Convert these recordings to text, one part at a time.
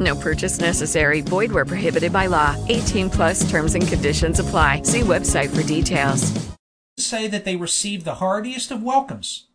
No purchase necessary. Void where prohibited by law. 18 plus terms and conditions apply. See website for details. Say that they received the heartiest of welcomes.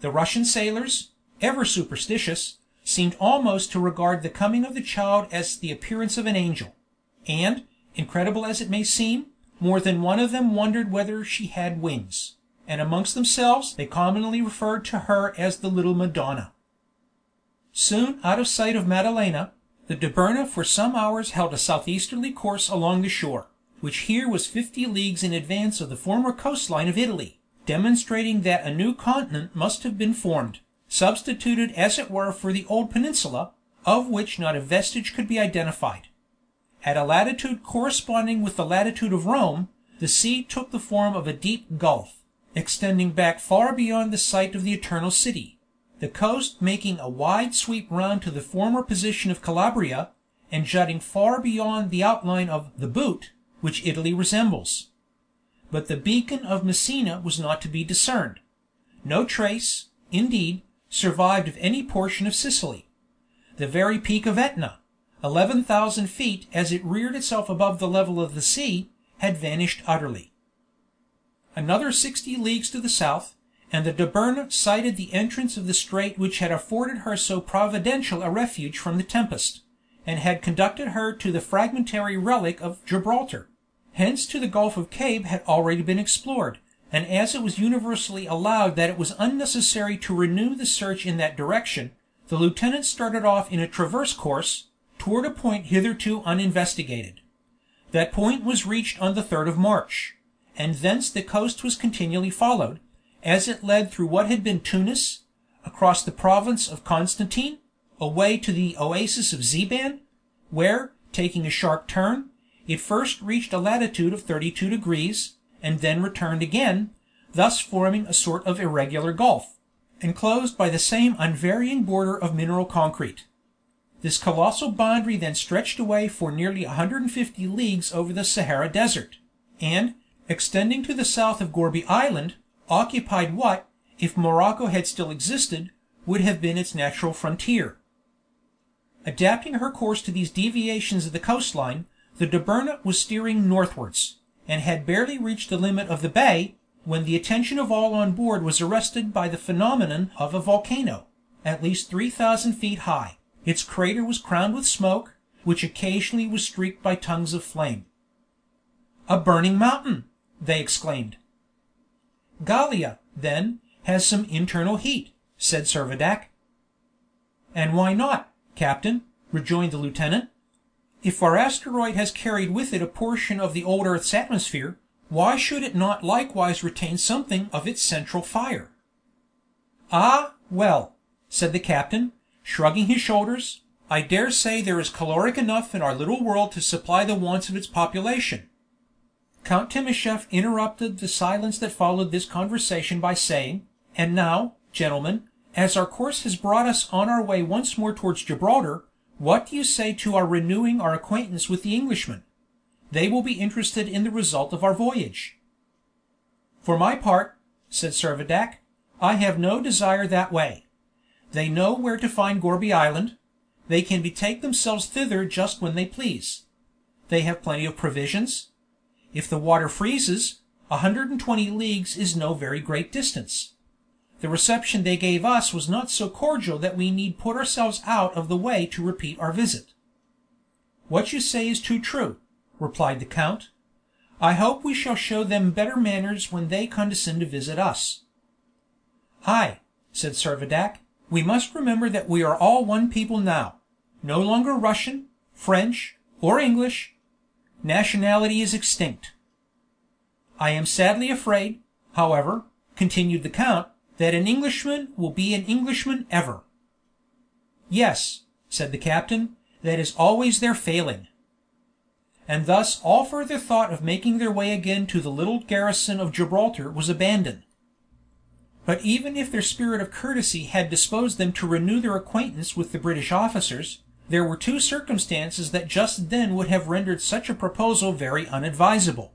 The Russian sailors, ever superstitious, seemed almost to regard the coming of the child as the appearance of an angel; and, incredible as it may seem, more than one of them wondered whether she had wings, and amongst themselves they commonly referred to her as the little Madonna. Soon out of sight of Madalena, the Dobryna for some hours held a southeasterly course along the shore, which here was fifty leagues in advance of the former coast line of Italy, demonstrating that a new continent must have been formed, substituted as it were for the old peninsula, of which not a vestige could be identified. At a latitude corresponding with the latitude of Rome, the sea took the form of a deep gulf, extending back far beyond the site of the Eternal City the coast making a wide sweep round to the former position of Calabria, and jutting far beyond the outline of "the boot," which Italy resembles. But the beacon of Messina was not to be discerned. No trace, indeed, survived of any portion of Sicily. The very peak of Etna, eleven thousand feet as it reared itself above the level of the sea, had vanished utterly. Another sixty leagues to the south, and the Dobryna sighted the entrance of the strait which had afforded her so providential a refuge from the tempest, and had conducted her to the fragmentary relic of Gibraltar; hence to the Gulf of Cabes had already been explored, and as it was universally allowed that it was unnecessary to renew the search in that direction, the lieutenant started off in a transverse course, toward a point hitherto uninvestigated. That point was reached on the 3rd of March, and thence the coast was continually followed, as it led through what had been Tunis, across the province of Constantine, away to the oasis of Zeban, where, taking a sharp turn, it first reached a latitude of 32 degrees, and then returned again, thus forming a sort of irregular gulf, enclosed by the same unvarying border of mineral concrete. This colossal boundary then stretched away for nearly 150 leagues over the Sahara Desert, and, extending to the south of Gourbi Island, occupied what, if Morocco had still existed, would have been its natural frontier. Adapting her course to these deviations of the coast line, the Dobryna was steering northwards, and had barely reached the limit of the bay, when the attention of all on board was arrested by the phenomenon of a volcano, at least three thousand feet high. Its crater was crowned with smoke, which occasionally was streaked by tongues of flame. "A burning mountain!" they exclaimed. "Gallia, then, has some internal heat," said Servadac. "And why not, captain?" rejoined the lieutenant. "If our asteroid has carried with it a portion of the old earth's atmosphere, why should it not likewise retain something of its central fire?" "Ah, well," said the captain, shrugging his shoulders, "I dare say there is caloric enough in our little world to supply the wants of its population. Count Timascheff interrupted the silence that followed this conversation by saying, "And now, gentlemen, as our course has brought us on our way once more towards Gibraltar, what do you say to our renewing our acquaintance with the Englishmen? They will be interested in the result of our voyage." "For my part," said Servadac, "I have no desire that way. They know where to find Gourbi Island; they can betake themselves thither just when they please. They have plenty of provisions if the water freezes, a hundred and twenty leagues is no very great distance. The reception they gave us was not so cordial that we need put ourselves out of the way to repeat our visit." "What you say is too true," replied the count. I hope we shall show them better manners when they condescend to visit us." "Ay," said Servadac, "we must remember that we are all one people now; no longer Russian, French, or English. Nationality is extinct." "I am sadly afraid, however," continued the count, "that an Englishman will be an Englishman ever." "Yes," said the captain, "that is always their failing." And thus all further thought of making their way again to the little garrison of Gibraltar was abandoned. But even if their spirit of courtesy had disposed them to renew their acquaintance with the British officers, there were two circumstances that just then would have rendered such a proposal very unadvisable.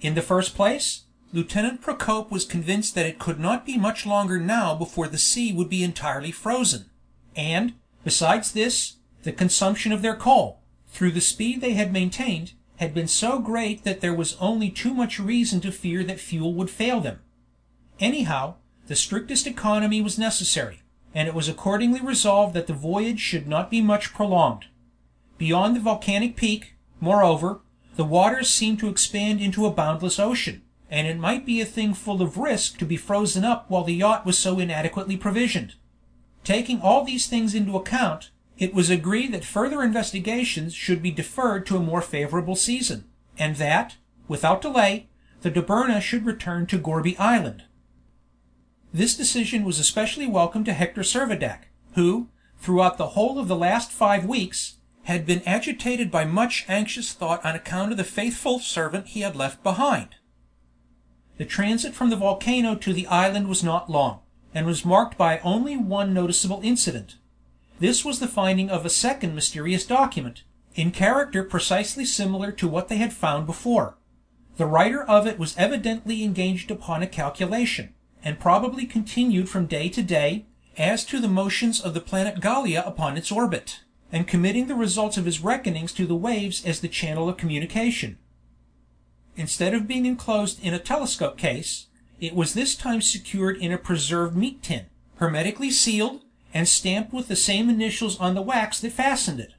In the first place, Lieutenant Procope was convinced that it could not be much longer now before the sea would be entirely frozen; and, besides this, the consumption of their coal, through the speed they had maintained, had been so great that there was only too much reason to fear that fuel would fail them. Anyhow, the strictest economy was necessary, and it was accordingly resolved that the voyage should not be much prolonged. Beyond the volcanic peak, moreover, the waters seemed to expand into a boundless ocean, and it might be a thing full of risk to be frozen up while the yacht was so inadequately provisioned. Taking all these things into account, it was agreed that further investigations should be deferred to a more favorable season, and that, without delay, the Dobryna should return to Gourbi Island. This decision was especially welcome to Hector Servadac, who, throughout the whole of the last five weeks, had been agitated by much anxious thought on account of the faithful servant he had left behind. The transit from the volcano to the island was not long, and was marked by only one noticeable incident. This was the finding of a second mysterious document, in character precisely similar to what they had found before. The writer of it was evidently engaged upon a calculation, and probably continued from day to day, as to the motions of the planet Gallia upon its orbit, and committing the results of his reckonings to the waves as the channel of communication. Instead of being enclosed in a telescope case, it was this time secured in a preserved meat tin, hermetically sealed, and stamped with the same initials on the wax that fastened it.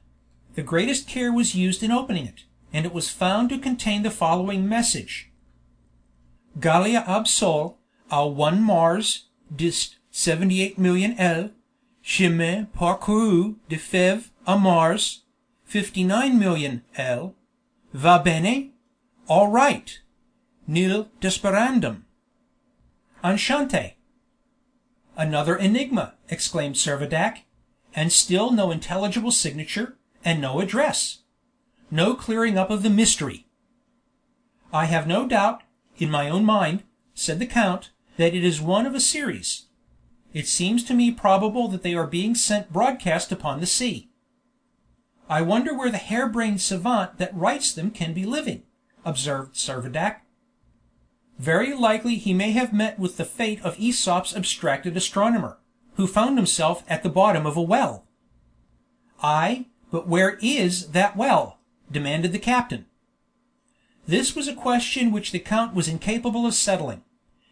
The greatest care was used in opening it, and it was found to contain the following message: Gallia ab Sol, à 1 Mars, dist. 78,000,000 L, chemin parcouru de Feve à Mars, 59,000,000 L. Va bene? All right. Nil desperandum. Enchante. "Another enigma!" exclaimed Servadac. "And still no intelligible signature, and no address. No clearing up of the mystery." "I have no doubt, in my own mind," said the count, "that it is one of a series. It seems to me probable that they are being sent broadcast upon the sea." "I wonder where the hare brained savant that writes them can be living," observed Servadac. Very likely he may have met with the fate of Aesop's abstracted astronomer, who found himself at the bottom of a well. "Ay, but where is that well?" demanded the captain. This was a question which the count was incapable of settling;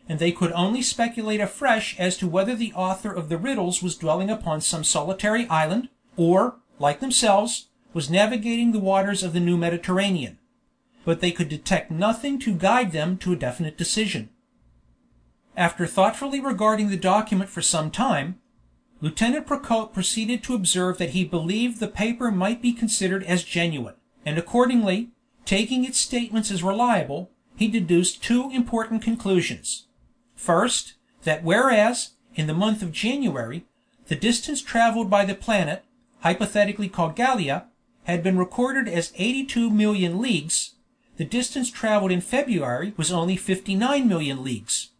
and they could only speculate afresh as to whether the author of the riddles was dwelling upon some solitary island, or, like themselves, was navigating the waters of the new Mediterranean but they could detect nothing to guide them to a definite decision. After thoughtfully regarding the document for some time, Lieutenant Procope proceeded to observe that he believed the paper might be considered as genuine, and accordingly, taking its statements as reliable, he deduced two important conclusions. First, that whereas, in the month of January, the distance traveled by the planet, hypothetically called Gallia, had been recorded as 82,000,000 leagues, the distance traveled in February was only 59,000,000 leagues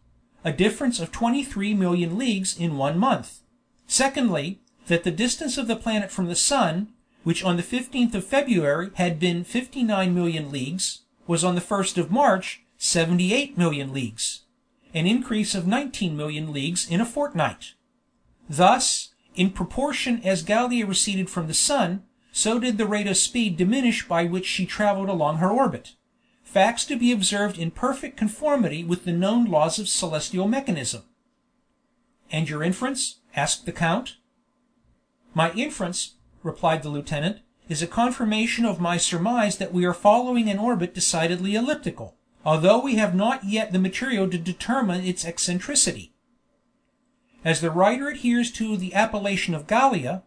a difference of 23,000,000 leagues in one month; secondly, that the distance of the planet from the sun, which on the 15th of February had been 59,000,000 leagues, was on the 1st of March 78,000,000 leagues an increase of 19,000,000 leagues in a fortnight. Thus, in proportion as Gallia receded from the sun, so did the rate of speed diminish by which she traveled along her orbit facts to be observed in perfect conformity with the known laws of celestial mechanism. "And your inference?" asked the count. "My inference," replied the lieutenant, "is a confirmation of my surmise that we are following an orbit decidedly elliptical, although we have not yet the material to determine its eccentricity. As the writer adheres to the appellation of Gallia,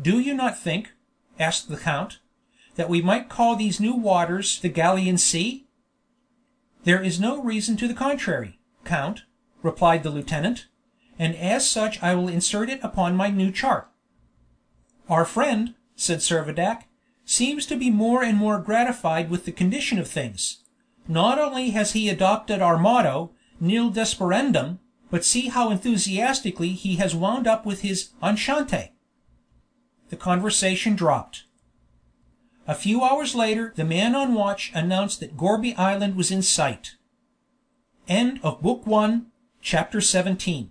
do you not think, asked the count, that we might call these new waters the Gallian Sea?" "There is no reason to the contrary, count," replied the lieutenant, "and as such I will insert it upon my new chart." "Our friend," said Servadac, "seems to be more and more gratified with the condition of things. Not only has he adopted our motto, Nil desperandum, but see how enthusiastically he has wound up with his Enchante." The conversation dropped. A few hours later the man on watch announced that Gourbi Island was in sight. End of Book One, Chapter 17